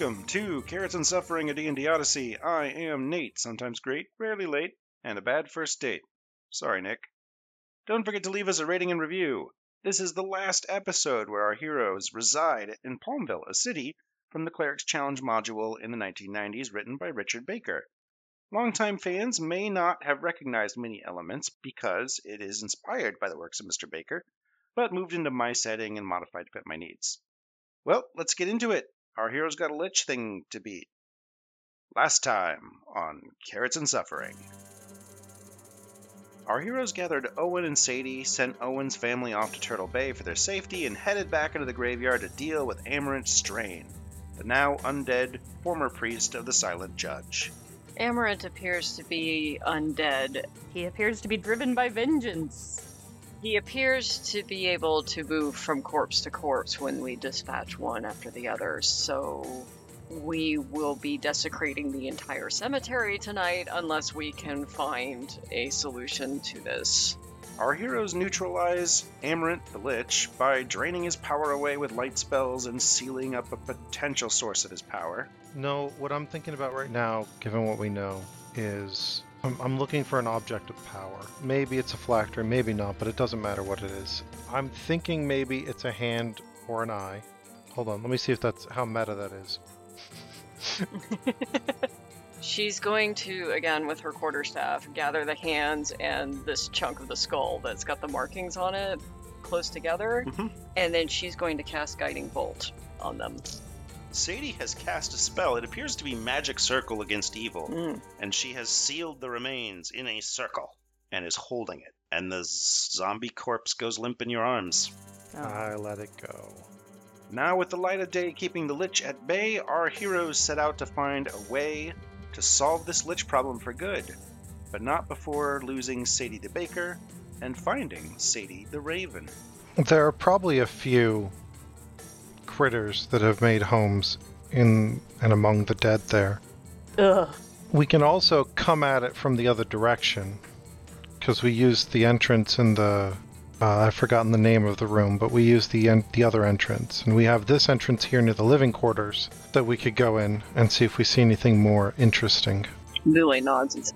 Welcome to Carrots and Suffering, a D&D Odyssey. I am Nate, sometimes great, rarely late, and a bad first date. Sorry, Nick. Don't forget to leave us a rating and review. This is the last episode where our heroes reside in Palmville, a city from the Cleric's Challenge module in the 1990s written by Richard Baker. Longtime fans may not have recognized many elements because it is inspired by the works of Mr. Baker, but moved into my setting and modified to fit my needs. Well, let's get into it. Our hero's got a lich thing to beat. Last time on Carrots and Suffering. Our heroes gathered Owen and Sadie, sent Owen's family off to Turtle Bay for their safety, and headed back into the graveyard to deal with Amaranth Strain, the now undead former priest of the Silent Judge. Amaranth appears to be undead. He appears to be driven by vengeance. He appears to be able to move from corpse to corpse when we dispatch one after the other, so we will be desecrating the entire cemetery tonight unless we can find a solution to this. Our heroes neutralize Amaranth the Lich by draining his power away with light spells and sealing up a potential source of his power. No, what I'm thinking about right now, given what we know, is I'm, I'm looking for an object of power. Maybe it's a phylactery, maybe not, but it doesn't matter what it is. I'm thinking maybe it's a hand or an eye. Hold on, let me see if that's how meta that is. She's going to, again, with her quarterstaff, gather the hands and this chunk of the skull that's got the markings on it close together, Mhm. and then she's going to cast Guiding Bolt on them. Sadie has cast a spell. It appears to be Magic Circle against evil, Mm. and she has sealed the remains in a circle and is holding it. And the z- zombie corpse goes limp in your arms. Oh. I let it go. Now, with the light of day keeping the Lich at bay, our heroes set out to find a way to solve this Lich problem for good, but not before losing Sadie the Baker and finding Sadie the Raven. There are probably a few critters that have made homes in and among the dead there. Ugh. We can also come at it from the other direction because we used the entrance in the. Uh, I've forgotten the name of the room, but we used the en- the other entrance, and we have this entrance here near the living quarters that we could go in and see if we see anything more interesting. Lily nods and says,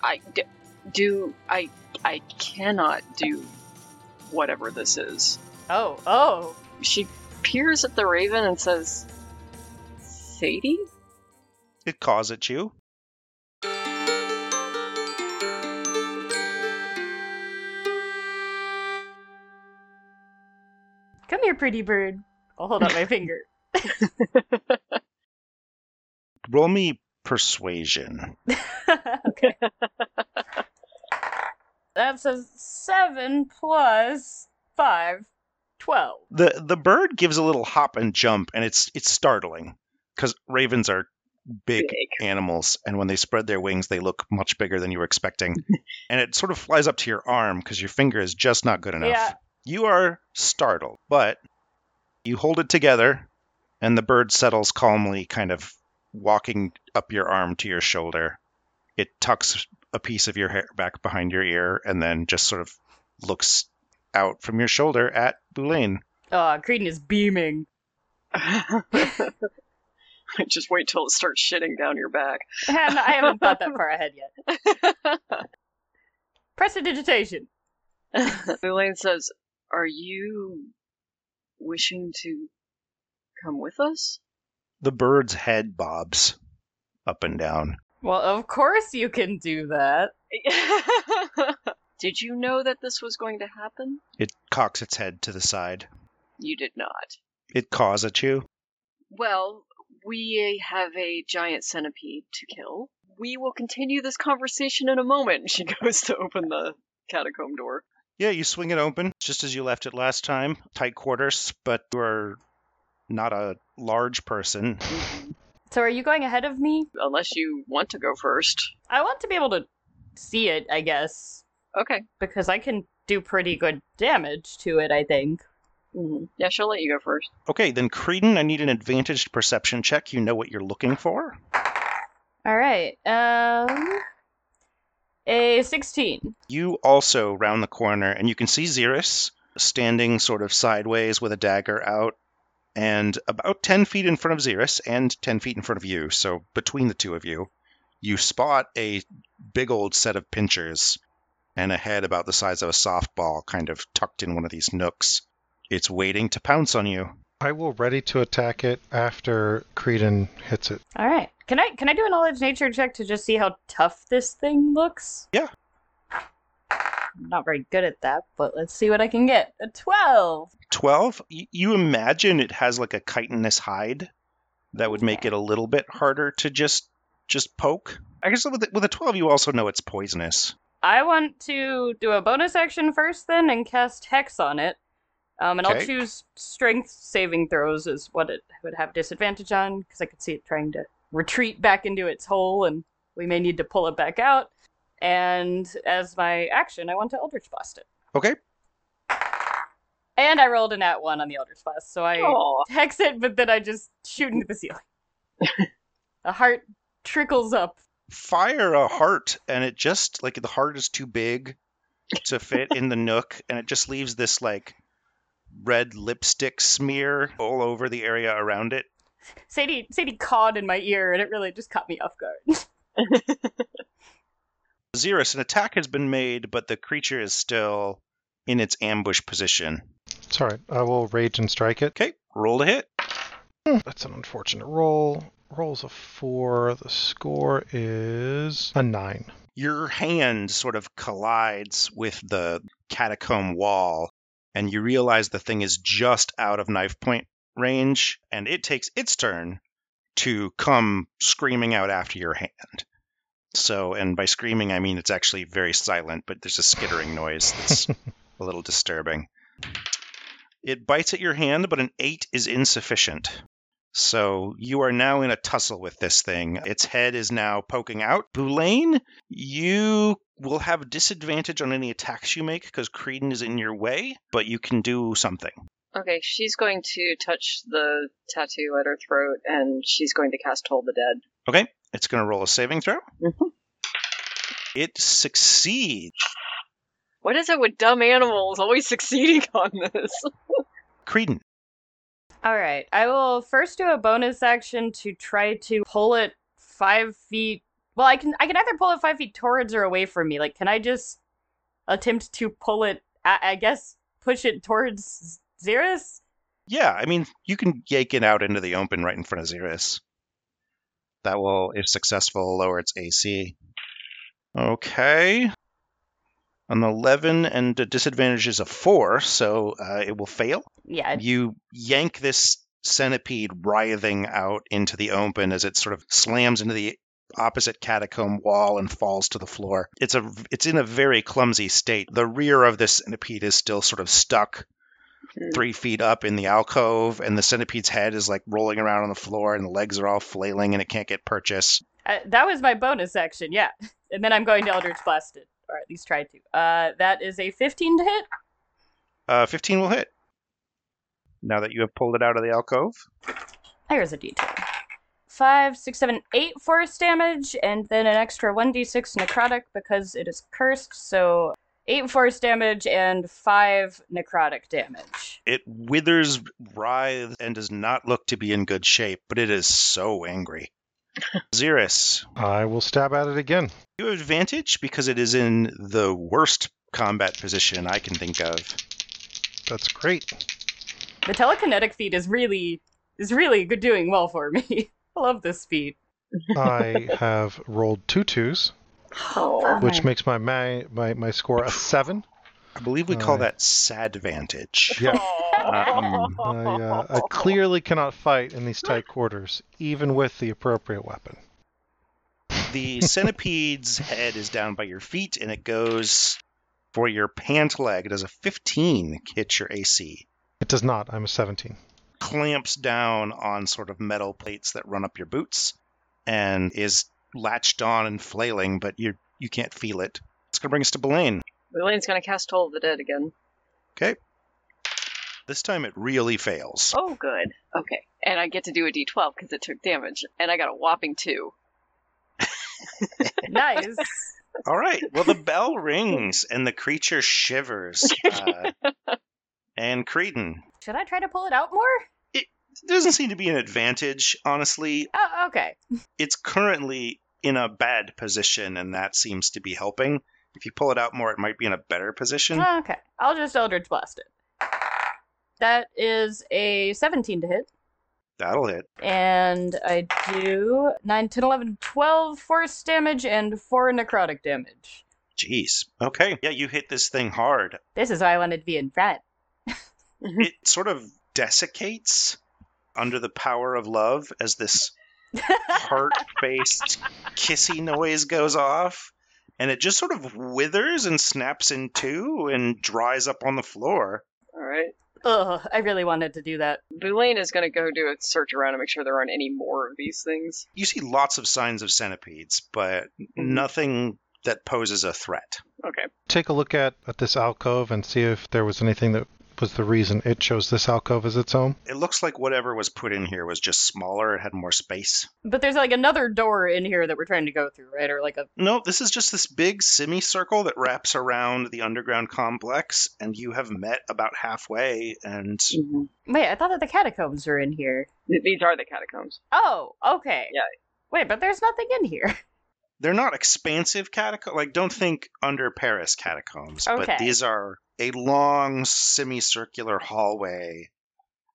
I d- do, I, I cannot do whatever this is. Oh, oh. She peers at the raven and says, Sadie? It caws at you. Come here, pretty bird. I'll hold out my finger. Roll me persuasion. okay. That's a seven plus five. Twelve. The the bird gives a little hop and jump, and it's it's startling because ravens are big, Big. animals, and when they spread their wings, they look much bigger than you were expecting. and it sort of flies up to your arm because your finger is just not good enough. Yeah. You are startled, but you hold it together, and the bird settles calmly, kind of walking up your arm to your shoulder. It tucks a piece of your hair back behind your ear, and then just sort of looks out from your shoulder at Boulain. Oh, ah, Creedon is beaming. Just wait till it starts shitting down your back. I haven't, I haven't thought that far ahead yet. Prestidigitation. Elaine says, Are you wishing to come with us? The bird's head bobs up and down. Well, of course you can do that. Did you know that this was going to happen? It cocks its head to the side. You did not. It caws at you. Well, we have a giant centipede to kill. We will continue this conversation in a moment. She goes to open the catacomb door. Yeah, you swing it open just as you left it last time. Tight quarters, but you're not a large person. Mm-hmm. So are you going ahead of me? Unless you want to go first. I want to be able to see it, I guess, Okay. because I can do pretty good damage to it, I think. hmm Yeah, she'll let you go first. Okay, then Creedon, I need an advantaged perception check. You know what you're looking for. All right. Um a 16. You also round the corner, and you can see Xeris standing sort of sideways with a dagger out, And about 10 feet in front of Xeris and 10 feet in front of you, so between the two of you, you spot a big old set of pinchers and a head about the size of a softball kind of tucked in one of these nooks. It's waiting to pounce on you. I will ready to attack it after Creedon hits it. All right. Can I can I do a knowledge nature check to just see how tough this thing looks? Yeah. I'm not very good at that, but let's see what I can get. A 12. 12, y- you imagine it has like a chitinous hide that would make Okay. it a little bit harder to just just poke. I guess with a, with a 12 you also know it's poisonous. I want to do a bonus action first then and cast Hex on it. Um, and I'll choose Strength saving throws is what it would have disadvantage on because I could see it trying to retreat back into its hole and we may need to pull it back out. And as my action, I want to Eldritch Blast it. Okay. And I rolled a nat 1 on the Eldritch Blast, so I Aw. hex it, but then I just shoot into the ceiling. a heart trickles up. Fire a heart and it just like the heart is too big to fit in the nook and it just leaves this like red lipstick smear all over the area around it. Sadie, Sadie cawed in my ear, and it really just caught me off guard. Xeris, an attack has been made, but the creature is still in its ambush position. It's all right. I will rage and strike it. Okay, roll to hit. Hmm, that's an unfortunate roll. Rolls a four. The score is a nine. Your hand sort of collides with the catacomb wall, and you realize the thing is just out of knife point range, and it takes its turn to come screaming out after your hand. So, and by screaming, I mean it's actually very silent, but there's a skittering noise that's a little disturbing. It bites at your hand, but an eight is insufficient. So you are now in a tussle with this thing. Its head is now poking out. Boulain, you will have disadvantage on any attacks you make because Creedon is in your way, but you can do something. Okay, she's going to touch the tattoo at her throat, and she's going to cast Toll the Dead. Okay, it's going to roll a saving throw. Mhm. It succeeds. What is it with dumb animals always succeeding on this? Creedon, All right, I will first do a bonus action to try to pull it five feet. Well, I can I can either pull it five feet towards or away from me. Like, can I just attempt to pull it? I, I guess push it towards Xeris. yeah, I mean, you can yank it out into the open right in front of Xeris. That will, if successful, lower its AC. Okay. An 11 and a disadvantage is a 4, so uh, it will fail. Yeah, You yank this centipede writhing out into the open as it sort of slams into the opposite catacomb wall and falls to the floor. It's a it's in a very clumsy state. The rear of this centipede is still sort of stuck Hmm. three feet up in the alcove, and the centipede's head is like rolling around on the floor, and the legs are all flailing, and it can't get purchase. Uh, that was my bonus action. Yeah, and then I'm going to Eldritch Blast it, or at least try to. Uh, that is a 15 to hit. Uh, 15 will hit. Now that you have pulled it out of the alcove, Here's a detail. Five, six, seven, eight force damage, and then an extra 1d6 necrotic because it is cursed, so eight force damage and five necrotic damage. it withers, writhes, and does not look to be in good shape, but it is so angry. Xeris, I will stab at it again. you have advantage because it is in the worst combat position I can think of. That's great. The telekinetic feat is really is really good doing well for me. I love this feat. I have rolled two twos, Oh. which makes my, my my my score a seven. I believe we call Aye. that sadvantage. Yeah. Um, I, uh, I clearly cannot fight in these tight quarters, even with the appropriate weapon. The centipede's head is down by your feet, and it goes for your pant leg. It does a 15 hit your AC. It does not. I'm a 17. Clamps down on sort of metal plates that run up your boots, and is latched on and flailing, but you you can't feel it. It's gonna bring us to Blaine. Elaine's going to cast Toll of the Dead again. This time it really fails. Oh, good. Okay. And I get to do a d12 because it took damage, and I got a whopping two. nice. All right. Well, the bell rings and the creature shivers. Uh, and Creedon, Should I try to pull it out more? It doesn't seem to be an advantage, honestly. Oh, okay. It's currently in a bad position, and that seems to be helping. If you pull it out more, it might be in a better position. Okay. I'll just Eldritch Blast it. That is a 17 to hit. That'll hit. And I do 9, 10, 11, 12 force damage and 4 necrotic damage. Jeez. Okay. Yeah, you hit this thing hard. This is why I wanted to be in front. It sort of desiccates under the power of love as this heart-faced kissy noise goes off, and it just sort of withers and snaps in two and dries up on the floor. All right. Ugh, I really wanted to do that. Boulain is going to go do a search around and make sure there aren't any more of these things. You see lots of signs of centipedes, but mm-hmm. nothing that poses a threat. Okay. Take a look at, at this alcove and see if there was anything that was the reason it chose this alcove as its home. It looks like whatever was put in here was just smaller. It had more space. But there's like another door in here that we're trying to go through, right? Or like a. No, this is just this big semicircle that wraps around the underground complex, and you have met about halfway. And mm-hmm. Wait, I thought that the catacombs were in here. These are the catacombs. Oh, okay. Yeah. Wait, but there's nothing in here. they're not expansive catacombs. Like, don't think under Paris catacombs, Okay. but these are a long semicircular hallway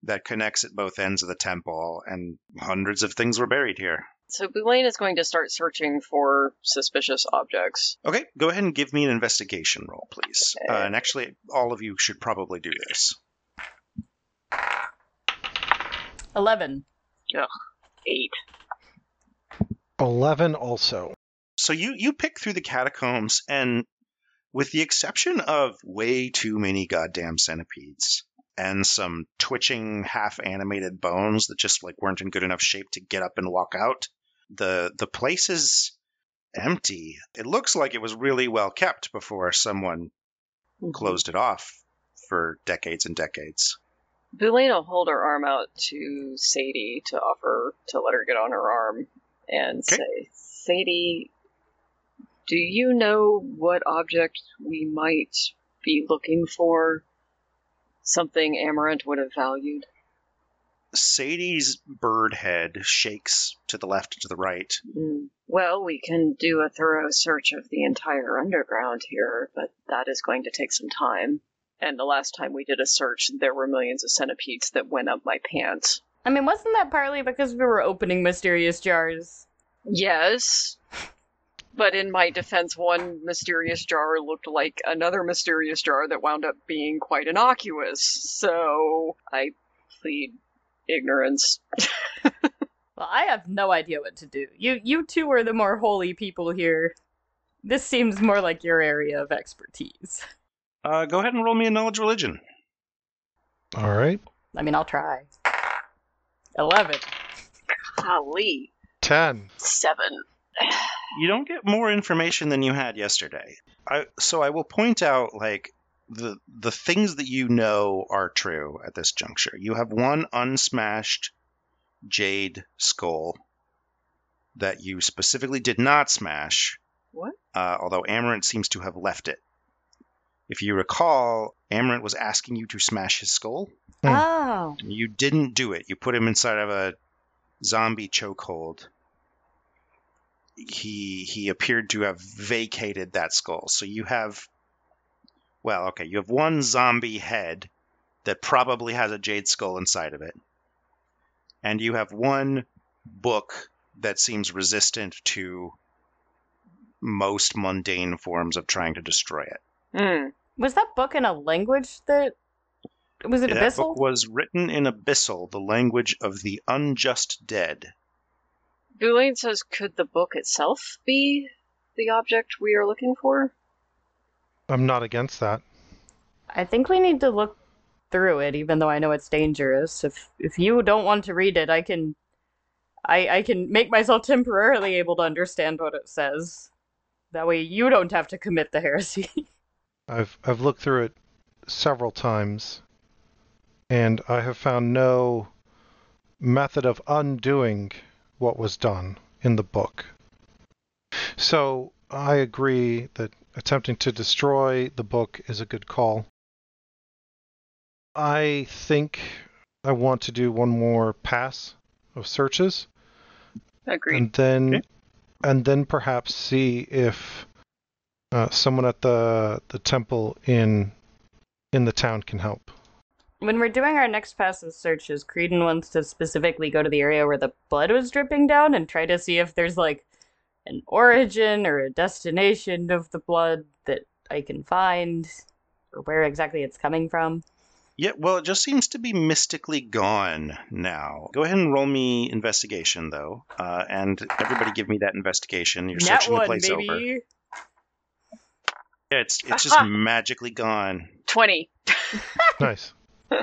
that connects at both ends of the temple, and hundreds of things were buried here. So Boulain is going to start searching for suspicious objects. Okay, go ahead and give me an investigation roll, please. Uh, and actually, all of you should probably do this. 11. Ugh, Eight. 11 also. So you you pick through the catacombs, and with the exception of way too many goddamn centipedes and some twitching, half animated bones that just like weren't in good enough shape to get up and walk out, the the place is empty. It looks like it was really well kept before someone mm-hmm. closed it off for decades and decades. Boulain will hold her arm out to Sadie to offer to let her get on her arm and Okay. say, Sadie, do you know what object we might be looking for? Something Amaranth would have valued? Sadie's bird head shakes to the left and to the right. Hmm. Well, we can do a thorough search of the entire underground here, but that is going to take some time. And the last time we did a search, there were millions of centipedes that went up my pants. I mean, wasn't that partly because we were opening mysterious jars? Yes. But in my defense, one mysterious jar looked like another mysterious jar that wound up being quite innocuous. So I plead ignorance. Well, I have no idea what to do. You you two are the more holy people here. This seems more like your area of expertise. Uh, go ahead and roll me a knowledge religion. All right. I mean, I'll try. 11. Golly. 10. Seven. You don't get more information than you had yesterday. I, so I will point out like the the things that you know are true at this juncture. You have one unsmashed jade skull that you specifically did not smash. What? Uh, although Amaranth seems to have left it. If you recall, Amaranth was asking you to smash his skull. Hmm. Oh. You didn't do it. You put him inside of a zombie chokehold. He he appeared to have vacated that skull. So you have well, okay, you have one zombie head that probably has a jade skull inside of it. And you have one book that seems resistant to most mundane forms of trying to destroy it. Hmm. Was that book in a language that. Was it that Abyssal? book was written in Abyssal, the language of the unjust dead. Boulain says, could the book itself be the object we are looking for? I'm not against that. I think we need to look through it, even though I know it's dangerous. If if you don't want to read it, I can. I I can make myself temporarily able to understand what it says. That way, you don't have to commit the heresy. I've I've looked through it several times, and I have found no method of undoing what was done in the book. So I agree that attempting to destroy the book is a good call. I think I want to do one more pass of searches, Agreed. and then Okay. and then perhaps see if uh, someone at the the temple in in the town can help. When we're doing our next pass of searches, Creedon wants to specifically go to the area where the blood was dripping down and try to see if there's like an origin or a destination of the blood that I can find or where exactly it's coming from. Yeah, well, it just seems to be mystically gone now. Go ahead and roll me investigation, though, uh, and everybody give me that investigation. You're Nat searching one, the place baby. over. Yeah, it's it's just magically gone. 20. Nice.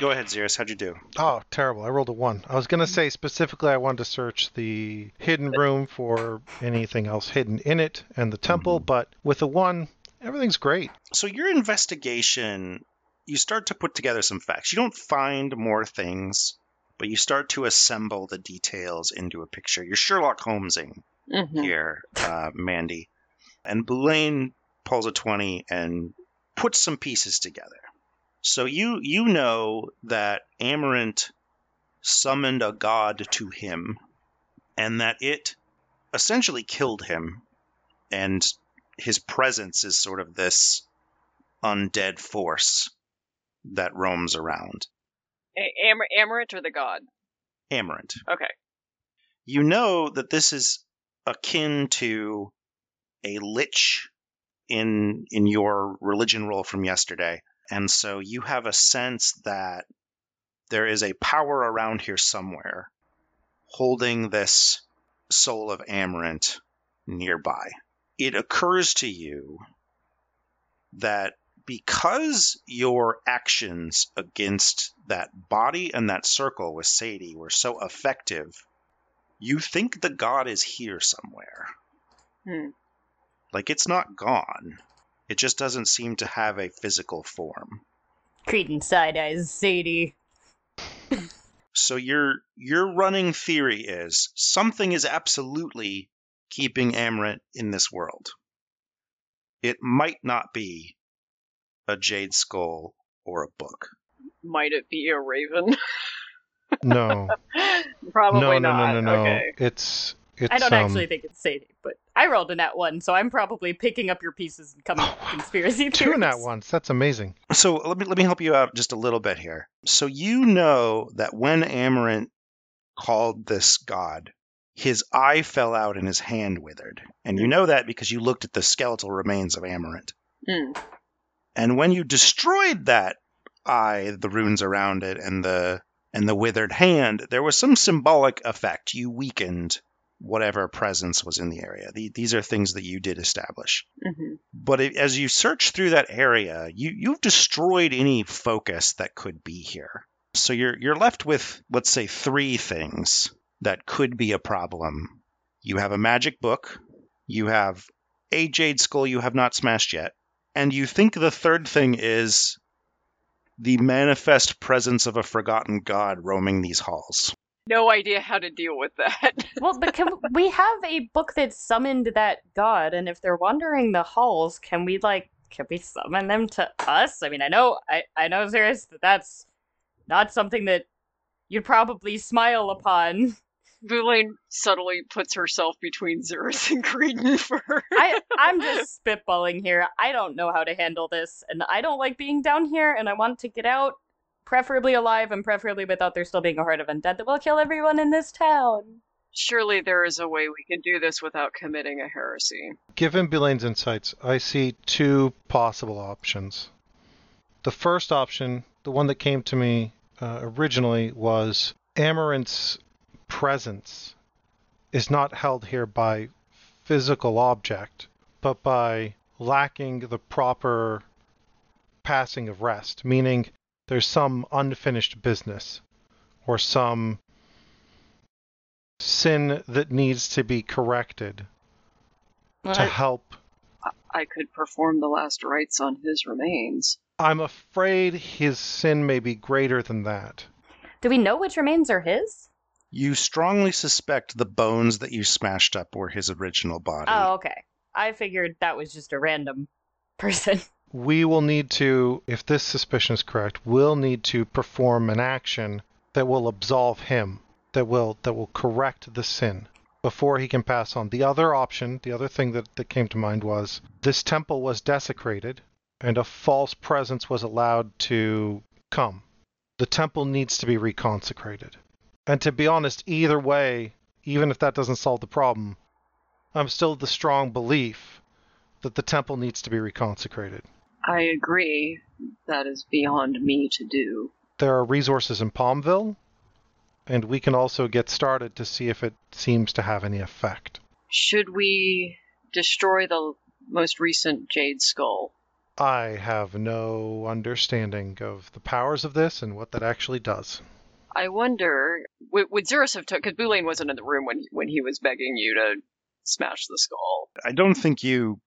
Go ahead, Xeris. How'd you do? Oh, terrible! I rolled a one. I was gonna say specifically I wanted to search the hidden room for anything else hidden in it and the temple, but with a one, everything's great. So your investigation, you start to put together some facts. You don't find more things, but you start to assemble the details into a picture. You're Sherlock Holmesing Mhm. here, uh, Mandy, and Boulain pulls a twenty and puts some pieces together. So you you know that Amarant summoned a god to him, and that it essentially killed him, and his presence is sort of this undead force that roams around. A- Amar- Amarant or the god? Amarant. Okay. You know that this is akin to a lich in in your religion role from yesterday. And so you have a sense that there is a power around here somewhere holding this soul of Amarant nearby. It occurs to you that because your actions against that body and that circle with Sadie were so effective, you think the god is here somewhere. Hmm. Like it's not gone. It just doesn't seem to have a physical form. Creedon side eyes Sadie. So your your running theory is something is absolutely keeping Amarant in this world. It might not be a jade skull or a book. Might it be a raven? No, Probably no, no, not. no, no, no. Okay. It's it's. I don't um, actually think it's Sadie, but I rolled a nat one, so I'm probably picking up your pieces and coming up with conspiracy theories. two nat ones. That's amazing. So let me let me help you out just a little bit here. So you know that when Amarant called this god, his eye fell out and his hand withered. And you know that because you looked at the skeletal remains of Amarant. Hmm. And when you destroyed that eye, the runes around it, and the and the withered hand, there was some symbolic effect. You weakened whatever presence was in the area. The, these are things that you did establish. Mhm. But it, as you search through that area, you you've destroyed any focus that could be here. So you're you're left with let's say three things that could be a problem. You have a magic book, you have a jade skull you have not smashed yet, and you think the third thing is the manifest presence of a forgotten god roaming these halls. No idea how to deal with that. Well, but can we have a book that summoned that god, and if they're wandering the halls, can we like can we summon them to us? I mean, I know, I I know, Xeris, that that's not something that you'd probably smile upon. Boulain subtly puts herself between Xeris and Creedon for I I'm just spitballing here. I don't know how to handle this, and I don't like being down here, and I want to get out, preferably alive, and preferably without there still being a horde of undead that will kill everyone in this town. Surely there is a way we can do this without committing a heresy. Given Boulain's insights, I see two possible options. The first option, the one that came to me uh, originally, was Amarant's presence is not held here by physical object, but by lacking the proper passing of rest, meaning there's some unfinished business or some sin that needs to be corrected to I- help. I could perform the last rites on his remains. I'm afraid his sin may be greater than that. Do we know which remains are his? You strongly suspect the bones that you smashed up were his original body. Oh, okay. I figured that was just a random person. we will need to, if this suspicion is correct, we'll need to perform an action that will absolve him, that will that will correct the sin before he can pass on. The other option, the other thing that, that came to mind was this temple was desecrated and a false presence was allowed to come. The temple needs to be reconsecrated. And to be honest, either way, even if that doesn't solve the problem, I'm still the strong belief that the temple needs to be reconsecrated. I agree. That is beyond me to do. There are resources in Palmville, and we can also get started to see if it seems to have any effect. Should we destroy the most recent Jade Skull? I have no understanding of the powers of this and what that actually does. I wonder, would, would Xeris have took? Because Boulain wasn't in the room when when he was begging you to smash the skull. I don't think you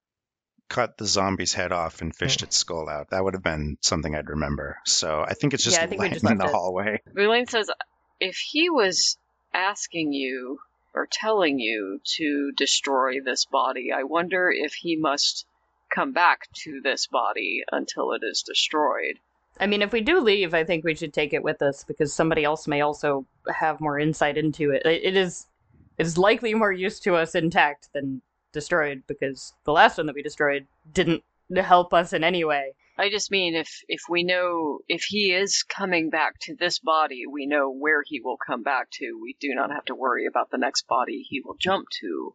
cut the zombie's head off and fished hmm. its skull out. That would have been something I'd remember. So I think it's just Yeah, I think we laying just in the left it. hallway. Boulain says, if he was asking you or telling you to destroy this body, I wonder if he must come back to this body until it is destroyed. I mean, if we do leave, I think we should take it with us because somebody else may also have more insight into it. It it is it is likely more used to us intact than destroyed because the last one that we destroyed didn't help us in any way. I just mean if if we know if he is coming back to this body, we know where he will come back to. We do not have to worry about the next body he will jump to.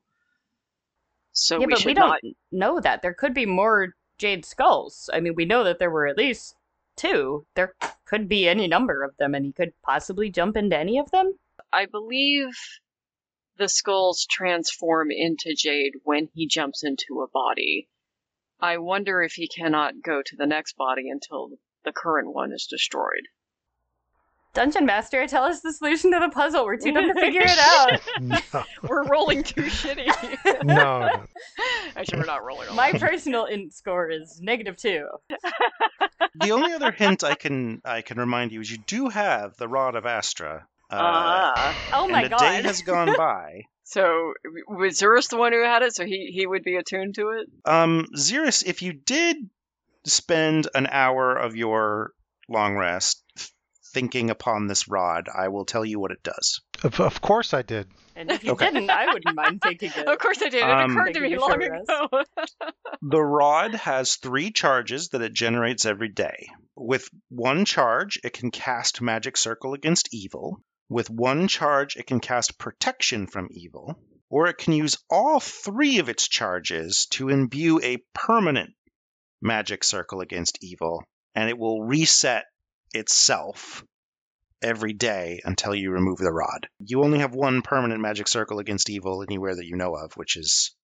So yeah, we but should we not. don't know that. There could be more jade skulls. I mean, we know that there were at least two. There could be any number of them, and he could possibly jump into any of them. I believe the skulls transform into jade when he jumps into a body. I wonder if he cannot go to the next body until the current one is destroyed. Dungeon Master, tell us the solution to the puzzle. We're too dumb to figure it out. No, We're rolling too shitty. no, no. Actually, we're not rolling. all My that. personal int score is negative two. The only other hint I can I can remind you is you do have the Rod of Astra. Uh, Ah. Oh my and a god. day has gone by. So was Xeris the one who had it? So he he would be attuned to it. Um, Xeris, if you did spend an hour of your long rest thinking upon this rod, I will tell you what it does. Of, of course I did. and if you Okay. didn't, I wouldn't mind taking it. Of course I did. It Um, occurred to me long ago. The rod has three charges that it generates every day. With one charge, it can cast Magic Circle against evil. With one charge, it can cast Protection from evil. Or it can use all three of its charges to imbue a permanent Magic Circle against evil, and it will reset itself every day until you remove the rod. You only have one permanent Magic Circle against evil anywhere that you know of, which is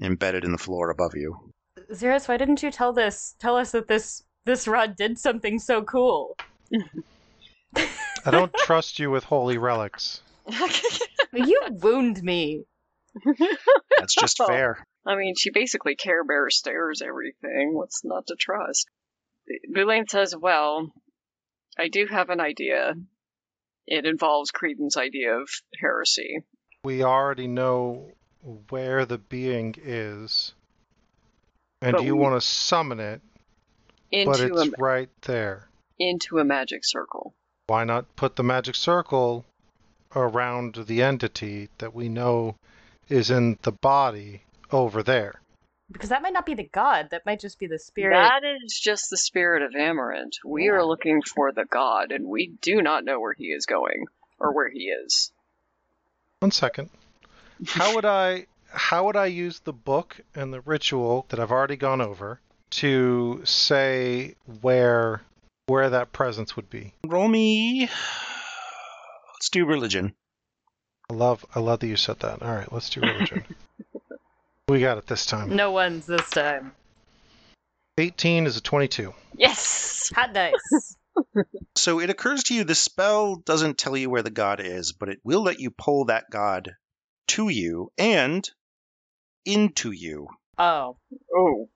embedded in the floor above you. Xeris, why didn't you tell this? Tell us that this this rod did something so cool. I don't trust you with holy relics. You wound me. That's just fair. I mean, she basically Care Bear stares everything. What's not to trust? Boulain says, Well, I do have an idea. It involves Creedon's idea of heresy. We already know where the being is. And But you we- want to summon it, but it's a right there. into a magic circle. Why not put the magic circle around the entity that we know is in the body over there? Because that might not be the god. That might just be the spirit. That is just the spirit of Amarant. We are looking for the god, and we do not know where he is going or where he is. One second. How would I how would I use the book and the ritual that I've already gone over to say where where that presence would be? Roll me. Let's do religion. I love I love that you said that. All right, let's do religion. we got it this time. No one's this time. 18 is a 22. Yes! Hot dice. So it occurs to you the spell doesn't tell you where the god is, but it will let you pull that god to you and into you. oh. Oh.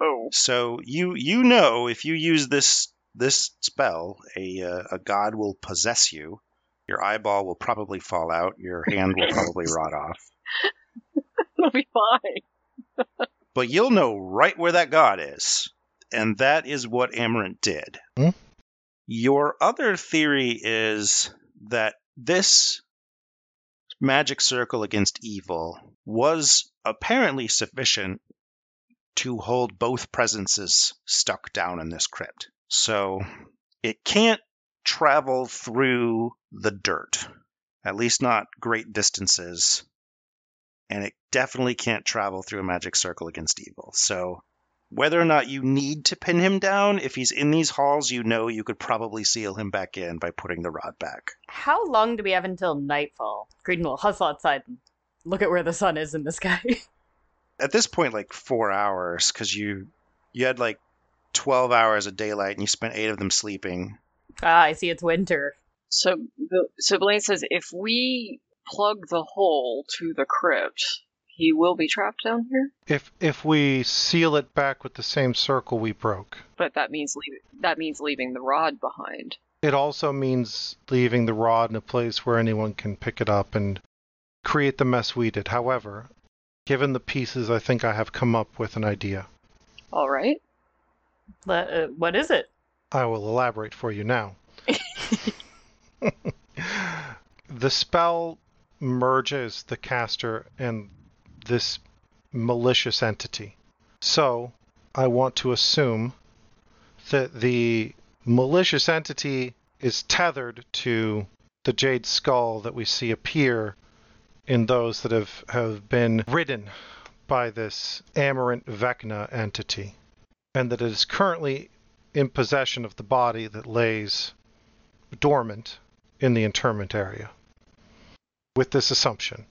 Oh. So you you know if you use this this spell, a uh, a god will possess you. Your eyeball will probably fall out. Your hand will probably rot off. It'll be fine. But you'll know right where that god is. and that is what Amarant did. Hmm? Your other theory is that this magic circle against evil was apparently sufficient to hold both presences stuck down in this crypt. So it can't travel through the dirt, at least not great distances. And it definitely can't travel through a magic circle against evil. So whether or not you need to pin him down, if he's in these halls, you know you could probably seal him back in by putting the rod back. How long do we have until nightfall? Creedon will hustle outside and look at where the sun is in the sky. At this point, like four hours, because you you had like twelve hours of daylight and you spent eight of them sleeping. ah, I see it's winter. So, so Boulain says if we plug the hole to the crypt, he will be trapped down here. If if we seal it back with the same circle we broke, But that means leave, that means leaving the rod behind. it also means leaving the rod in a place where anyone can pick it up and create the mess we did. However, given the pieces, I think I have come up with an idea. All right. Uh, what is it? I will elaborate for you now. the spell merges the caster and this malicious entity. So, I want to assume that the malicious entity is tethered to the jade skull that we see appear in those that have, have been ridden by this amarant Vecna entity, and that it is currently in possession of the body that lays dormant in the interment area. With this assumption,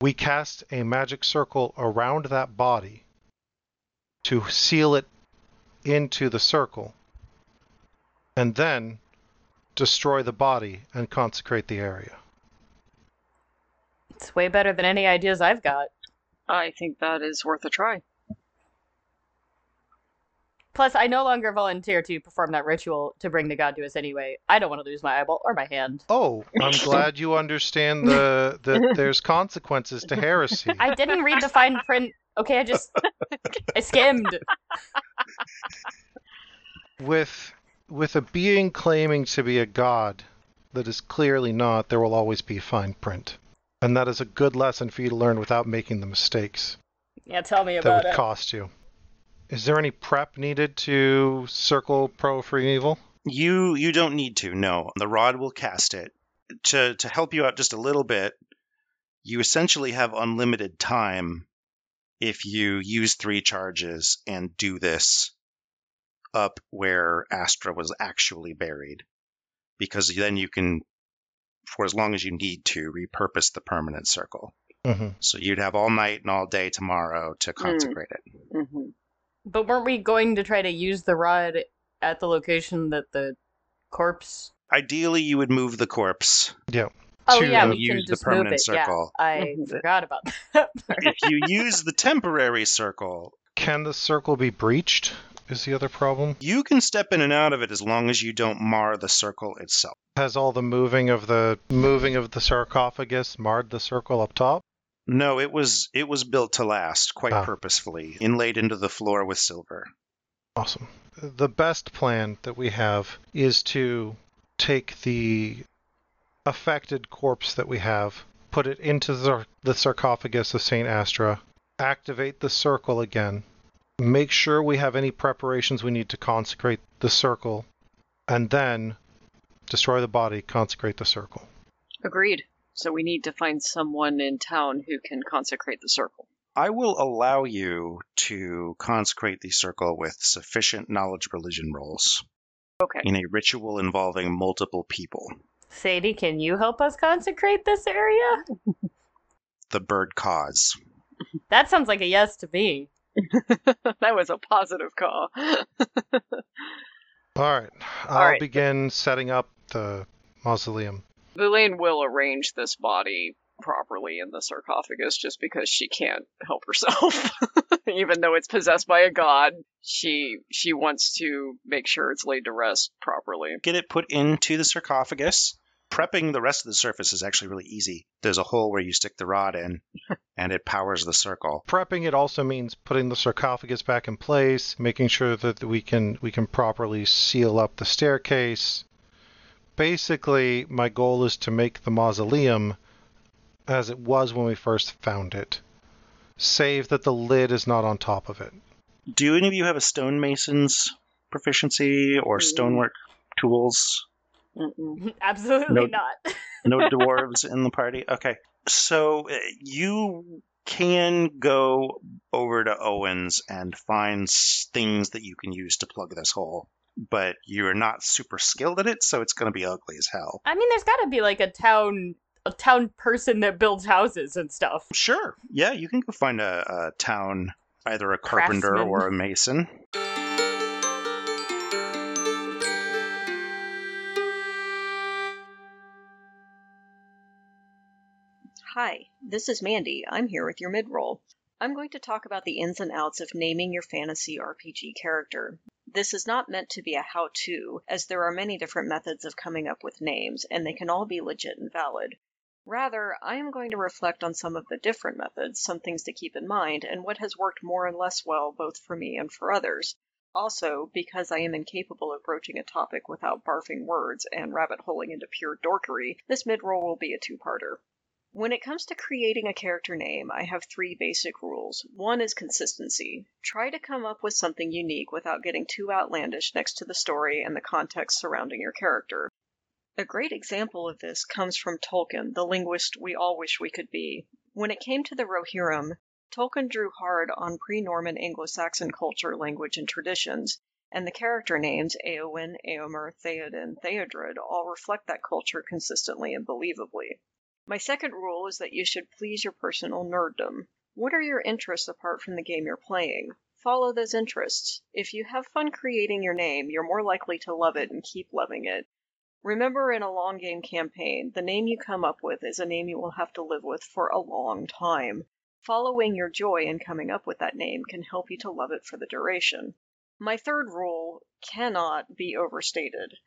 we cast a magic circle around that body to seal it into the circle, and then destroy the body and consecrate the area. It's way better than any ideas I've got. I think that is worth a try. Plus, I no longer volunteer to perform that ritual to bring the god to us anyway. I don't want to lose my eyeball or my hand. Oh, I'm glad you understand the that there's consequences to heresy. I didn't read the fine print. Okay, I just I skimmed. with with a being claiming to be a god that is clearly not, there will always be fine print. And that is a good lesson for you to learn without making the mistakes Yeah, tell me about that about would it. cost you. Is there any prep needed to circle pro free evil? You you don't need to. No, the rod will cast it to to help you out just a little bit. You essentially have unlimited time if you use three charges and do this up where Astra was actually buried, because then you can, for as long as you need to, repurpose the permanent circle. hmm So you'd have all night and all day tomorrow to consecrate it. hmm But weren't we going to try to use the rod at the location that the corpse? Ideally, you would move the corpse. Yeah. Oh To yeah, we can the just move it. circle. Yeah, I forgot about that. part. if you use the temporary circle, Can the circle be breached? Is the other problem? you can step in and out of it as long as you don't mar the circle itself. Has all the moving of the moving of the sarcophagus marred the circle up top? No, it was it was built to last quite Ah. purposefully, inlaid into the floor with silver. Awesome. The best plan that we have is to take the affected corpse that we have, put it into the, the sarcophagus of St. Astra, activate the circle again, make sure we have any preparations we need to consecrate the circle, and then destroy the body, consecrate the circle. Agreed. So we need to find someone in town who can consecrate the circle. I will allow you to consecrate the circle with sufficient knowledge religion rolls Okay. in a ritual involving multiple people. Sadie, can you help us consecrate this area? The bird cause. That sounds like a yes to me. that was a positive call. All right, I'll right. begin setting up the mausoleum. Boulain will arrange this body properly in the sarcophagus just because she can't help herself. Even though it's possessed by a god, she she wants to make sure it's laid to rest properly. Get it put into the sarcophagus. prepping the rest of the surface is actually really easy. There's a hole where you stick the rod in, and it powers the circle. Prepping it also means putting the sarcophagus back in place, making sure that we can we can properly seal up the staircase. Basically, my goal is to make the mausoleum as it was when we first found it, save that the lid is not on top of it. Do any of you have a stonemason's proficiency or stonework tools? Mm-mm. Absolutely No. not. No dwarves in the party? Okay. So uh, you can go over to Owens and find things that you can use to plug this hole, but you're not super skilled at it, so it's going to be ugly as hell. I mean, there's got to be like a town a town person that builds houses and stuff. Sure. Yeah, you can go find a, a town, either a carpenter Craftsman. or a mason. Hi, this is Mandy. I'm here with your mid-roll. I'm going to talk about the ins and outs of naming your fantasy RPG character. This is not meant to be a how-to, as there are many different methods of coming up with names, and they can all be legit and valid. Rather, I am going to reflect on some of the different methods, some things to keep in mind, and what has worked more and less well both for me and for others. Also, because I am incapable of broaching a topic without barfing words and rabbit holing into pure dorkery, this mid-roll will be a two-parter. When it comes to creating a character name, I have three basic rules. One is consistency. Try to come up with something unique without getting too outlandish next to the story and the context surrounding your character. A great example of this comes from Tolkien, the linguist we all wish we could be. When it came to the Rohirrim, Tolkien drew hard on pre Norman Anglo Saxon culture, language, and traditions, and the character names Eowyn, Eomer, Theoden, Theodred all reflect that culture consistently and believably. My second rule is that you should please your personal nerddom. What are your interests apart from the game you're playing? Follow those interests. If you have fun creating your name, you're more likely to love it and keep loving it. Remember, in a long game campaign, the name you come up with is a name you will have to live with for a long time. Following your joy in coming up with that name can help you to love it for the duration. My third rule cannot be overstated.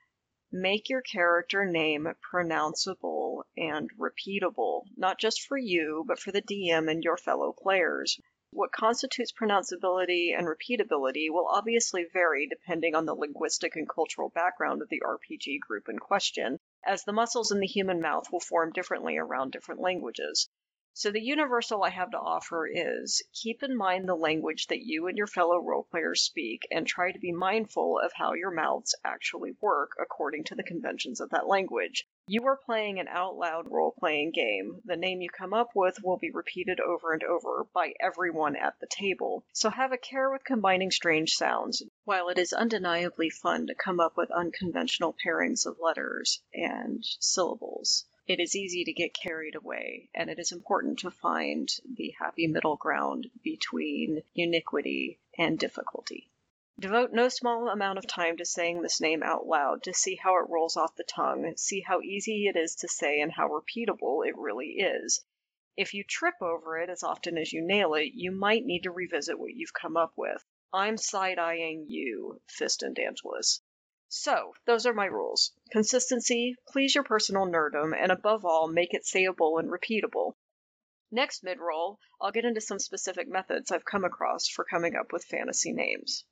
Make your character name pronounceable and repeatable, not just for you, but for the DM and your fellow players. What constitutes pronounceability and repeatability will obviously vary depending on the linguistic and cultural background of the RPG group in question, as the muscles in the human mouth will form differently around different languages. So the universal I have to offer is keep in mind the language that you and your fellow role players speak and try to be mindful of how your mouths actually work according to the conventions of that language. You are playing an out loud role playing game. The name you come up with will be repeated over and over by everyone at the table. So have a care with combining strange sounds. While it is undeniably fun to come up with unconventional pairings of letters and syllables, it is easy to get carried away, and it is important to find the happy middle ground between uniquity and difficulty. Devote no small amount of time to saying this name out loud to see how it rolls off the tongue, see how easy it is to say, and how repeatable it really is. If you trip over it as often as you nail it, you might need to revisit what you've come up with. I'm side eyeing you, Fist and Angelis. So, those are my rules. Consistency, please your personal nerdum, and above all, make it sayable and repeatable. Next mid roll, I'll get into some specific methods I've come across for coming up with fantasy names.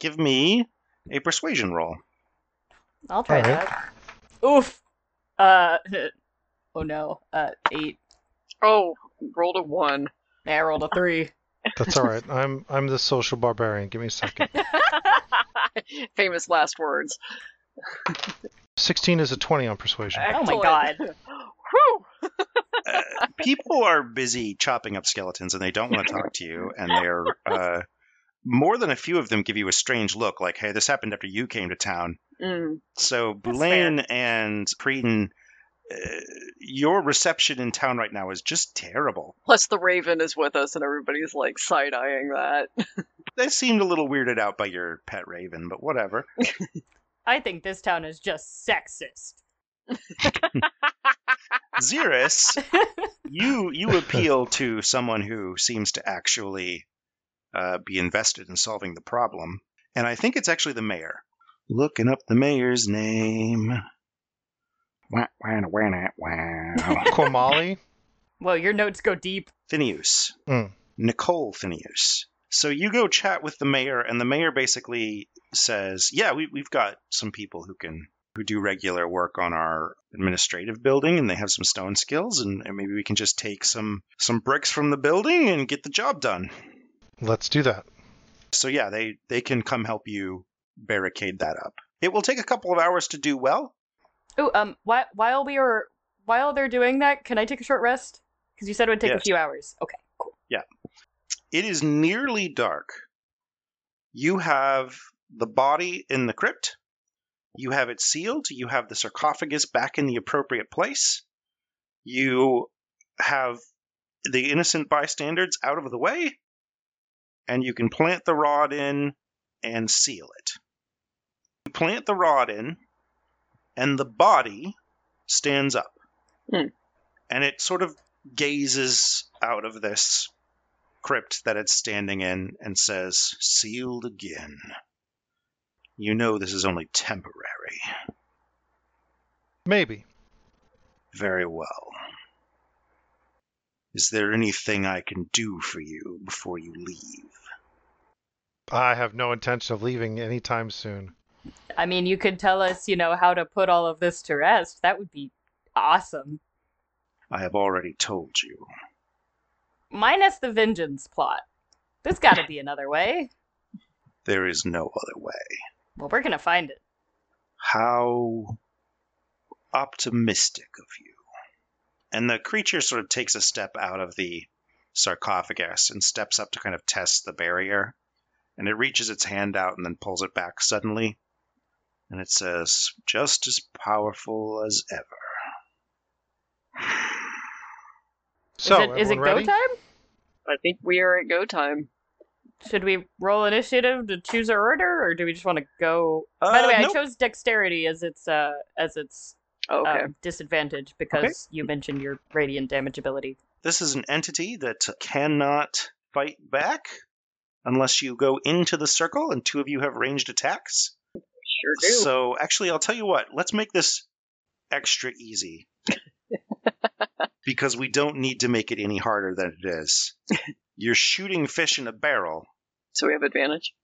Give me a persuasion roll. I'll try Alright. that. Oof. Uh. Oh no. Uh, eight. Oh, rolled a one. I rolled a three. That's all right. I'm I'm the social barbarian. Give me a second. Famous last words. 16 is a 20 on persuasion. Oh my god. Whew! Uh, people are busy chopping up skeletons and they don't want to talk to you, and they're. Uh, more than a few of them give you a strange look, like, hey, this happened after you came to town. Mm, So, That's Boulain and Creedon, uh, your reception in town right now is just terrible. Plus, the Raven is with us, and everybody's like side eyeing that. They seemed a little weirded out by your pet raven, but whatever. I think this town is just sexist. Xeris, you you appeal to someone who seems to actually uh, be invested in solving the problem, and I think it's actually the mayor. Looking up the mayor's name. Wah, wah, wah, wah, wow. Quamali? Whoa, your notes go deep. Phineas. Mm. Nicole Phineas. So you go chat with the mayor, and the mayor basically says, "Yeah, we, we've got some people who can who do regular work on our administrative building, and they have some stone skills, and, and maybe we can just take some some bricks from the building and get the job done." Let's do that. So yeah, they they can come help you barricade that up. It will take a couple of hours to do well. Oh, um, while while we are while they're doing that, can I take a short rest? Because you said it would take Yes. a few hours. Okay, cool. Yeah. It is nearly dark. You have the body in the crypt. You have it sealed. You have the sarcophagus back in the appropriate place. You have the innocent bystanders out of the way. And you can plant the rod in and seal it. You plant the rod in, and the body stands up. Hmm. And it sort of gazes out of this crypt that it's standing in and says, Sealed again. You know this is only temporary. Maybe. Very well. Is there anything I can do for you before you leave? I have no intention of leaving anytime soon. I mean, you could tell us, you know, how to put all of this to rest. That would be awesome. I have already told you. Minus the vengeance plot. There's got to be another way. There is no other way. Well, we're gonna find it. How optimistic of you. And the creature sort of takes a step out of the sarcophagus and steps up to kind of test the barrier. And it reaches its hand out and then pulls it back suddenly. And it says, just as powerful as ever. So, is it, is it go ready? time? I think we are at go time. Should we roll initiative to choose our order, or do we just want to go? By the Uh, way, nope. I chose dexterity as its uh as its Okay. um, disadvantage because you mentioned your radiant damage ability. This is an entity that cannot fight back unless you go into the circle and two of you have ranged attacks. Sure do. So actually, I'll tell you what. Let's make this extra easy because we don't need to make it any harder than it is. You're shooting fish in a barrel. So we have advantage.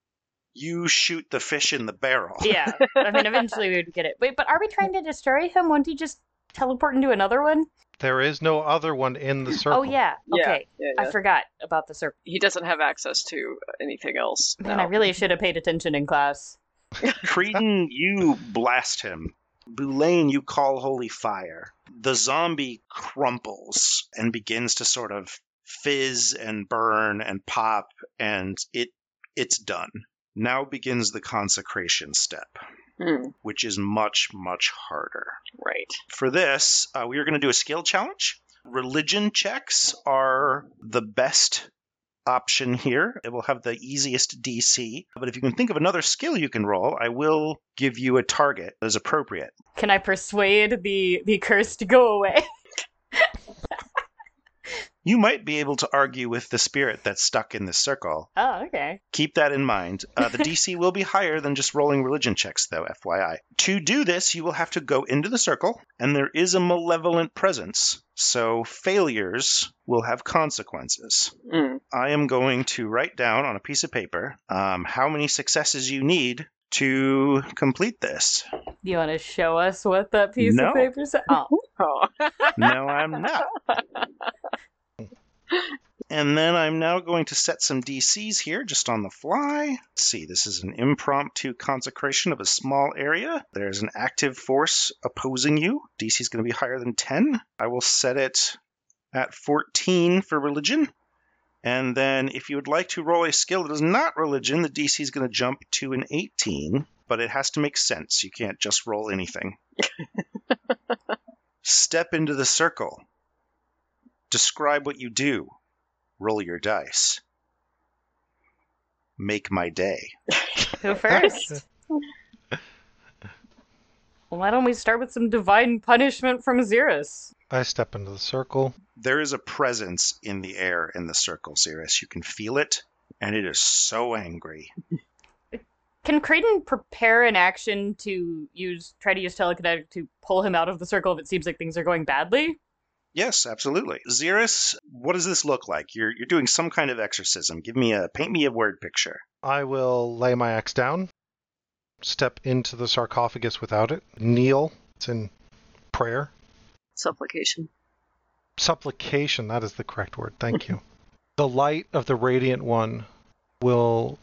You shoot the fish in the barrel. Yeah, I mean, eventually we would get it. Wait, but are we trying to destroy him? Won't he just teleport into another one? There is no other one in the oh, circle. Oh yeah. Yeah, Okay, yeah, I forgot about the circle. He doesn't have access to anything else. Man, now. I really should have paid attention in class. Creedon, you blast him. Boulain, you call holy fire. The zombie crumples and begins to sort of fizz and burn and pop, and it it's done. Now begins the consecration step, Hmm, which is much, much harder. right. For this, uh, we are going to do a skill challenge. Religion checks are the best option here. It will have the easiest DC. But if you can think of another skill you can roll, I will give you a target that is appropriate. Can I persuade the the curse to go away? You might be able to argue with the spirit that's stuck in this circle. oh, okay. Keep that in mind. Uh, the DC will be higher than just rolling religion checks, though, FYI. To do this, you will have to go into the circle, and there is a malevolent presence, so failures will have consequences. Hmm. I am going to write down on a piece of paper um, how many successes you need to complete this. You want to show us what that piece No. of paper says? Oh, Oh. No, I'm not. And then I'm now going to set some DCs here just on the fly. Let's see, this is an impromptu consecration of a small area. There's an active force opposing you. DC is going to be higher than 10. I will set it at 14 for religion. And then if you would like to roll a skill that is not religion, the DC is going to jump to an 18, but it has to make sense. You can't just roll anything. Step into the circle. Describe what you do. Roll your dice. Make my day. who first? Well, why don't we start with some divine punishment from Xeris? I step into the circle. There is a presence in the air in the circle, Xeris. You can feel it, and it is so angry. Can Creedon prepare an action to use try to use telekinetic to pull him out of the circle if it seems like things are going badly? Yes, absolutely. Xeris, what does this look like? You're you're doing some kind of exorcism. Give me a paint me a word picture. I will lay my axe down, step into the sarcophagus without it, kneel. It's in prayer. Supplication. Supplication, that is the correct word. Thank you. the light of the Radiant One will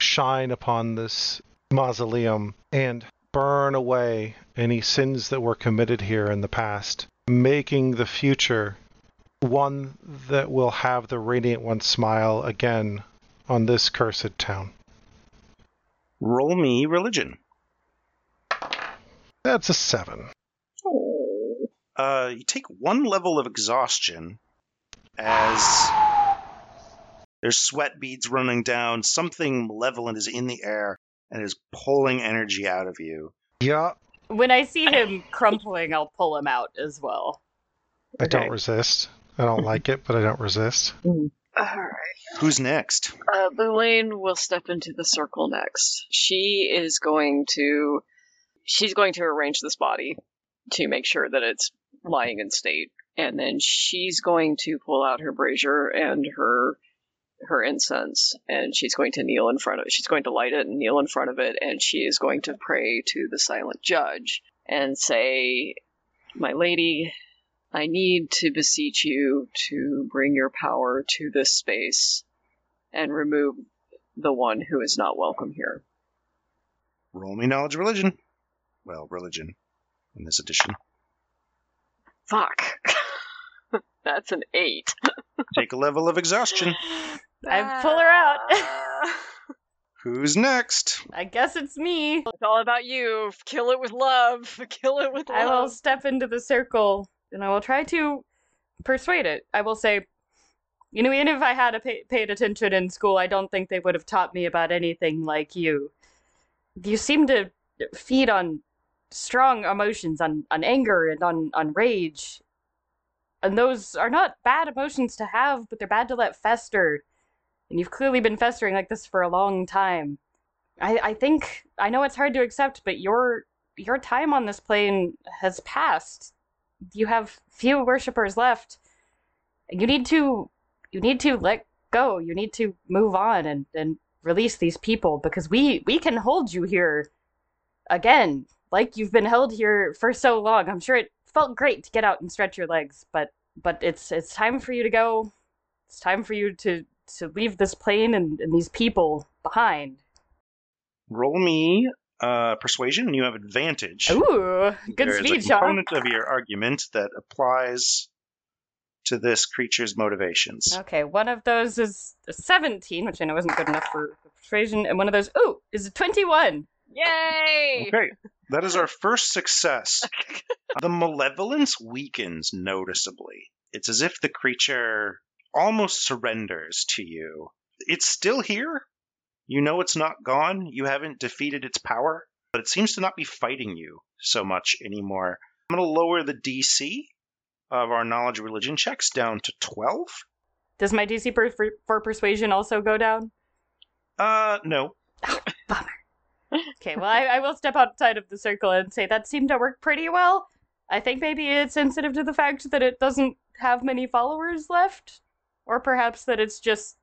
shine upon this mausoleum and burn away any sins that were committed here in the past, making the future one that will have the Radiant One smile again on this cursed town. Roll me religion. That's a seven. Oh. Uh, you take one level of exhaustion as there's sweat beads running down. Something malevolent is in the air and is pulling energy out of you. Yeah, When I see him crumpling, I'll pull him out as well. I Okay. don't resist. I don't like it, but I don't resist. Alright. Who's next? Uh, Boulain will step into the circle next. She is going to. She's going to arrange this body to make sure that it's lying in state. And then she's going to pull out her brazier and her her incense and she's going to kneel in front of it. She's going to light it and kneel in front of it and she is going to pray to the silent judge and say, My lady, I need to beseech you to bring your power to this space and remove the one who is not welcome here. Roll me knowledge religion. Well, religion in this edition. Fuck. That's an eight. Take a level of exhaustion. I pull her out. Who's next? I guess it's me. it's all about you. Kill it with love. Kill it with I will step into the circle and I will try to persuade it. I will say, you know, even if I had pay- paid attention in school, I don't think they would have taught me about anything like you. You seem to feed on strong emotions, on, on anger and on, on rage. And those are not bad emotions to have, but they're bad to let fester. And you've clearly been festering like this for a long time. I, I think I know it's hard to accept, but your your time on this plane has passed. You have few worshippers left. You need to you need to let go. You need to move on and, and release these people because we we can hold you here again, like you've been held here for so long. I'm sure it felt great to get out and stretch your legs, but but it's it's time for you to go. It's time for you to to leave this plane and, and these people behind. Roll me uh, persuasion, and you have advantage. Ooh, good There is speech, a huh? component of your argument that applies to this creature's motivations. Okay, one of those is a 17, which I know isn't good enough for persuasion, and one of those, ooh, is a 21. Yay! Okay, that is our first success. the malevolence weakens noticeably. It's as if the creature almost surrenders to you. It's still here. You know it's not gone. You haven't defeated its power, but it seems to not be fighting you so much anymore. I'm going to lower the DC of our knowledge religion checks down to 12. Does my DC per- for, for persuasion also go down? Uh, no. Bummer. Okay, well, I, I will step outside of the circle and say that seemed to work pretty well. I think maybe it's sensitive to the fact that it doesn't have many followers left, or perhaps that it's just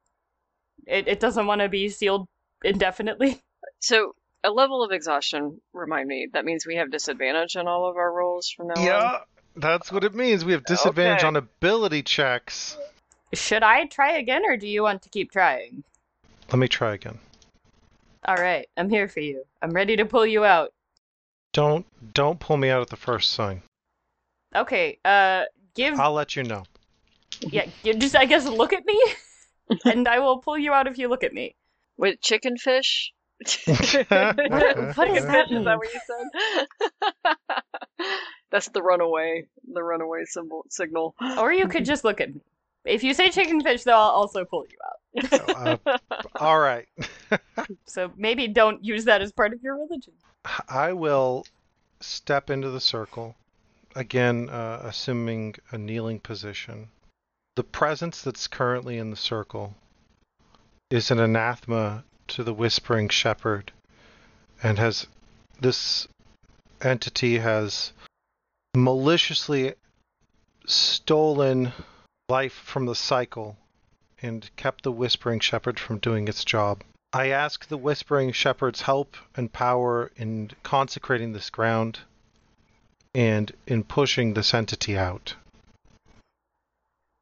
it, it doesn't want to be sealed indefinitely. So, a level of exhaustion, remind me, that means we have disadvantage on all of our rolls from now on? Yeah, that's what it means. We have disadvantage Okay. on ability checks. Should I try again, or do you want to keep trying? Let me try again. All right, I'm here for you. I'm ready to pull you out. Don't don't pull me out at the first sign. Okay, uh, give I'll let you know. Yeah, you just I guess look at me, and I will pull you out if you look at me. With chicken fish? what does Chicken that fish, is mean? that what you said? That's the runaway, the runaway symbol signal. Or you could just look at me. If you say chicken fish, though, I'll also pull you out. Uh, all right. So maybe don't use that as part of your religion. I will step into the circle, again, uh, assuming a kneeling position. The presence that's currently in the circle is an anathema to the Whispering Shepherd, and has this entity has maliciously stolen life from the cycle and kept the Whispering Shepherd from doing its job. I ask the Whispering Shepherd's help and power in consecrating this ground and in pushing this entity out.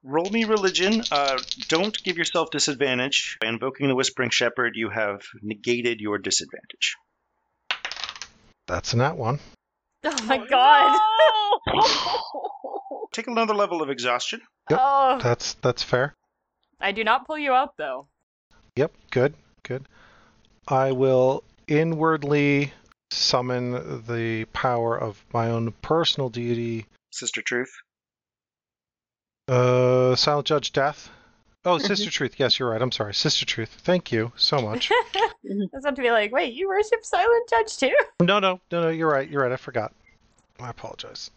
Roll me religion. Uh, don't give yourself disadvantage. By invoking the Whispering Shepherd, you have negated your disadvantage. That's in that one. Oh my god. Take another level of exhaustion. Yep. Oh, That's that's fair. I do not pull you out though. Yep, good, good. I will inwardly summon the power of my own personal deity, Sister Truth. Uh, Silent Judge Death. Oh, Sister Truth. Yes, you're right. I'm sorry, Sister Truth. Thank you so much. I was about to be like, wait, you worship Silent Judge too? no, no, no, no. You're right. You're right. I forgot. I apologize.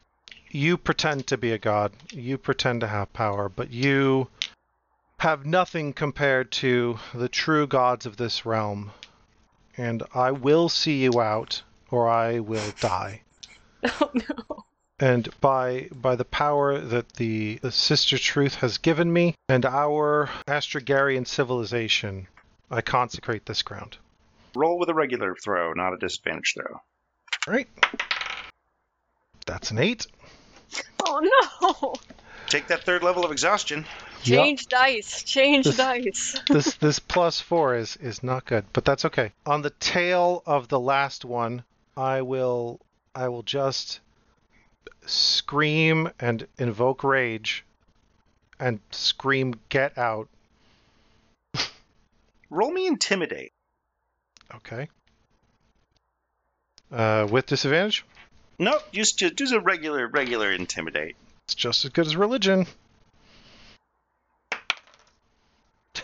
You pretend to be a god. You pretend to have power, but you have nothing compared to the true gods of this realm. And I will see you out, or I will die. Oh no. And by by the power that the, the sister truth has given me and our astrogarian civilization i consecrate this ground Roll with a regular throw, not a disadvantage throw. all right that's an eight Oh no! Take that third level of exhaustion. Change dice. Change This- dice. this this plus four is is not good but that's okay on the tail of the last one i will i will just scream and invoke rage and scream get out Roll me intimidate. okay uh, with disadvantage Nope, just just do a regular regular intimidate. It's just as good as religion.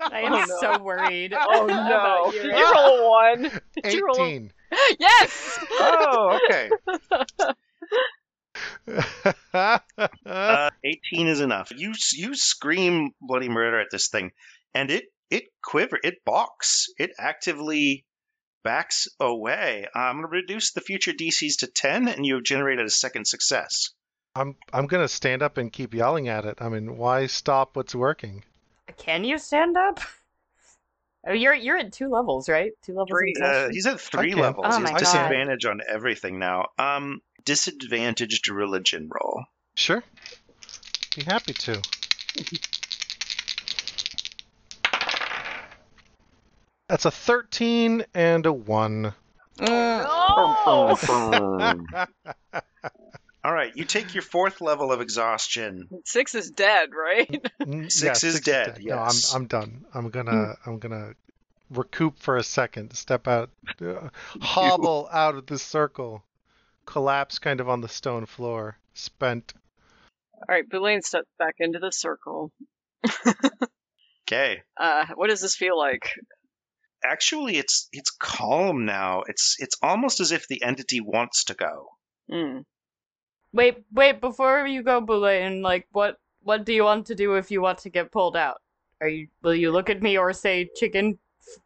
I am Oh, no. so worried. Oh about no! you Did right you roll a one? Did you roll a- 18. Yes. Oh, okay. Uh, 18 is enough. You you scream bloody murder at this thing, and it it quiver, it balks, it actively backs away. I'm going to reduce the future DCs to 10, and you have generated a second success. I'm I'm gonna stand up and keep yelling at it. I mean, why stop what's working? Can you stand up? Oh, you're you're at two levels, right? Two levels. Three. Uh, he's at three levels. Oh he has God. disadvantage on everything now. Um, disadvantaged religion roll. Sure. Be happy to. That's a 13 and a 1. Oh, All right, you take your fourth level of exhaustion. Six is dead, right? N- Six is dead, No, I'm. I'm done. I'm gonna I'm gonna recoup for a second, step out, uh, hobble out of the circle, collapse kind of on the stone floor, spent. All right, Boulain steps back into the circle. Okay. Uh, what does this feel like? Actually, it's it's calm now. It's it's almost as if the entity wants to go. Hmm. Wait, wait, before you go, Boulain, like, what what do you want to do if you want to get pulled out? Are you will you look at me or say chicken f-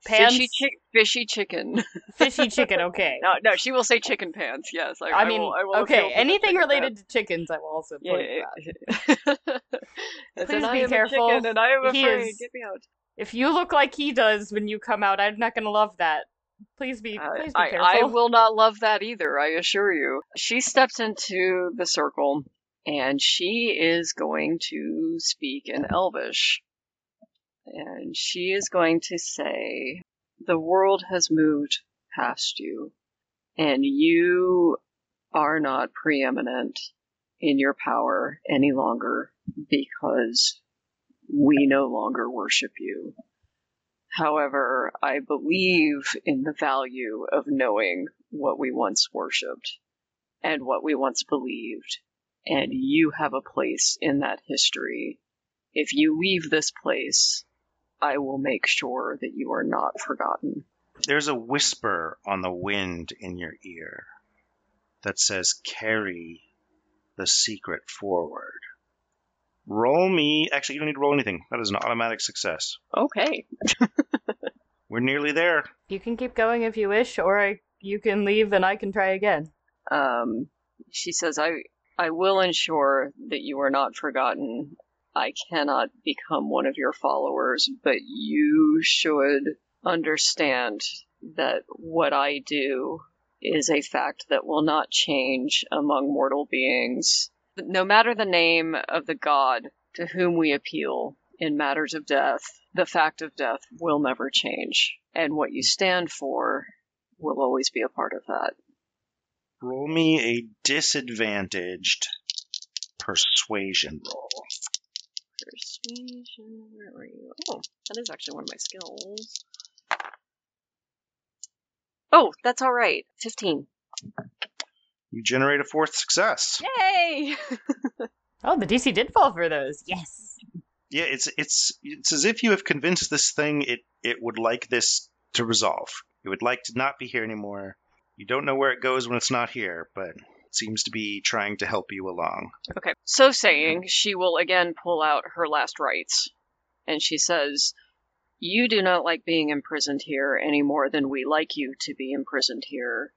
pants? Fishy, chick fishy chicken. Fishy chicken, okay. no, no, she will say chicken pants. Yes, I, I mean, will, I will okay, anything related to chickens, I will also point yeah, out. yeah. Please be careful. and I am He afraid. is- Get me out. If you look like he does when you come out, I'm not gonna love that. Please be, Uh, please be I, careful. I will not love that either, I assure you. She steps into the circle and she is going to speak in Elvish. And she is going to say, The world has moved past you, and you are not preeminent in your power any longer because we no longer worship you. However, I believe in the value of knowing what we once worshipped and what we once believed, and you have a place in that history. If you leave this place, I will make sure that you are not forgotten. There's a whisper on the wind in your ear. that says carry the secret forward. Roll me. Actually, you don't need to roll anything. That is an automatic success. Okay. We're nearly there. You can keep going if you wish, or I, you can leave and I can try again. Um, she says, I, I will ensure that you are not forgotten. I cannot become one of your followers, but you should understand that what I do is a fact that will not change among mortal beings. No matter the name of the god to whom we appeal in matters of death, the fact of death will never change. And what you stand for will always be a part of that. Roll me a disadvantaged persuasion roll. Persuasion, where are you? Oh, that is actually one of my skills. Oh, that's all right. 15. You generate a fourth success. Yay! Oh, the DC did fall for those. Yes. Yeah, it's it's it's as if you have convinced this thing it it would like this to resolve. It would like to not be here anymore. You don't know where it goes when it's not here, but it seems to be trying to help you along. Okay, so saying, she will again pull out her last rites. And she says, You do not like being imprisoned here any more than we like you to be imprisoned here.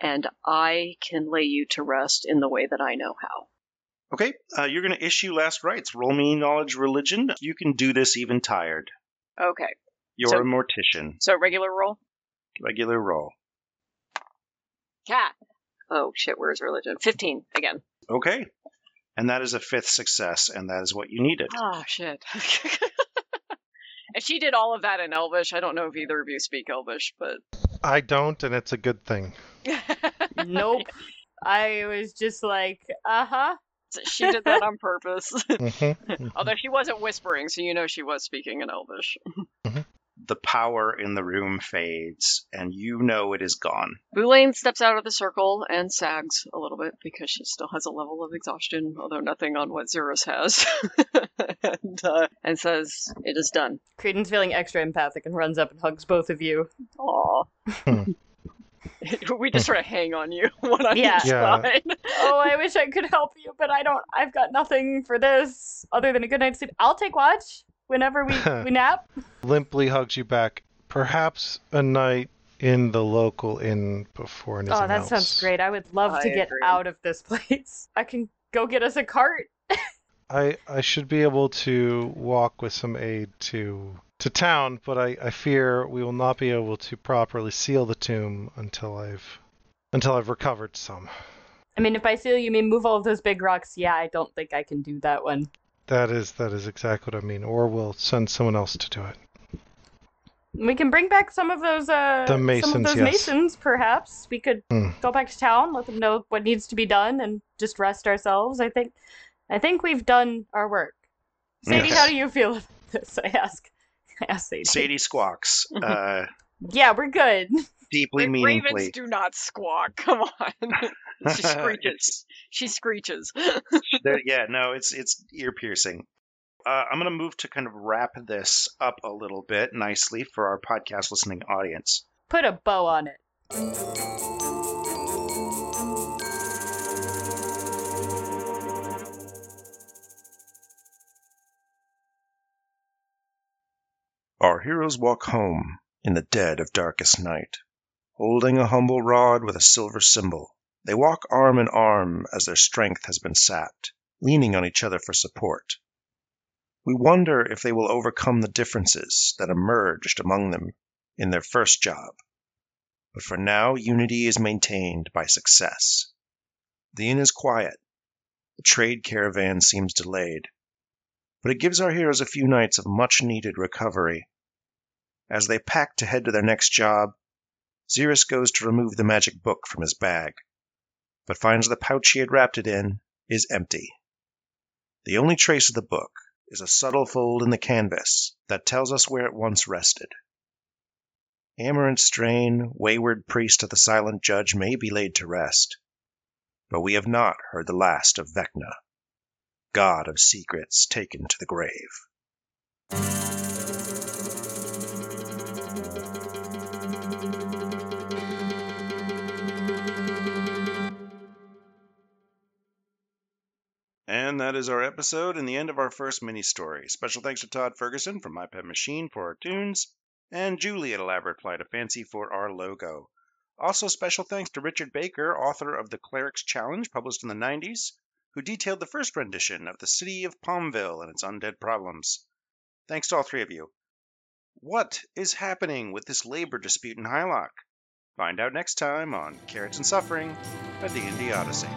And I can lay you to rest in the way that I know how. Okay, uh, you're going to issue last rites. Roll me knowledge religion. You can do this even tired. Okay, You're So- a mortician. so regular roll? Regular roll. Cat. Oh shit, where's religion? 15 again. Okay. And that is a fifth success, and that is what you needed. Oh shit. and she did all of that in Elvish. I don't know if either of you speak Elvish, but I don't, and it's a good thing. Nope. I was just like, uh huh. she did that on purpose. hmm Although she wasn't whispering, so you know she was speaking in Elvish. The power in the room fades, and you know it is gone. Boulain steps out of the circle and sags a little bit because she still has a level of exhaustion, although nothing on what Xeris has, and, uh, and says, "It is done." Creedon's feeling extra empathic and runs up and hugs both of you. Aw. Hmm. we just sort of hang on you, one on Yeah. each Yeah. side. oh, I wish I could help you, but I don't. I've got nothing for this other than a good night's sleep. I'll take watch whenever we we nap. Limply hugs you back. Perhaps a night in the local inn before anything Oh, that else. sounds great. I would love I to get agree. out of this place. I can go get us a cart. I I should be able to walk with some aid to to town, but I, I fear we will not be able to properly seal the tomb until I've until I've recovered some. I mean, if by seal you mean move all of those big rocks, yeah, I don't think I can do that one. That is that is exactly what I mean. Or we'll send someone else to do it. We can bring back some of those uh The some of masons, those yes. masons, perhaps. We could Hmm. go back to town, let them know what needs to be done, and just rest ourselves. I think I think we've done our work. Sadie, Yes. how do you feel about this? I ask. I ask Sadie. Sadie squawks, uh, Yeah, we're good. deeply Ra- meaningfully. Ravens do not squawk. Come on. she screeches. She screeches. There- yeah, no, it's it's ear piercing. Uh, I'm going to move to kind of wrap this up a little bit nicely for our podcast listening audience. Put a bow on it. Our heroes walk home in the dead of darkest night, holding a humble rod with a silver symbol. They walk arm in arm as their strength has been sapped, leaning on each other for support. We wonder if they will overcome the differences that emerged among them in their first job. But for now, unity is maintained by success. The inn is quiet. The trade caravan seems delayed but it gives our heroes a few nights of much needed recovery. As they pack to head to their next job, Xeris goes to remove the magic book from his bag, but finds the pouch he had wrapped it in is empty. The only trace of the book is a subtle fold in the canvas that tells us where it once rested. Amaranth Strain, wayward priest of the silent judge, may be laid to rest, but we have not heard the last of Vecna god of secrets taken to the grave. That is our episode and the end of our first mini story. Special thanks to Todd Ferguson from My Pet Machine for our tunes, and Julie at Elaborate Flight of Fancy for our logo. Also, special thanks to Richard Baker, author of The Cleric's Challenge, published in the 90s, who detailed the first rendition of the city of Palmville and its undead problems. Thanks to all three of you. What is happening with this labor dispute in Hylock? Find out next time on Carrots and Suffering, a D&D Odyssey.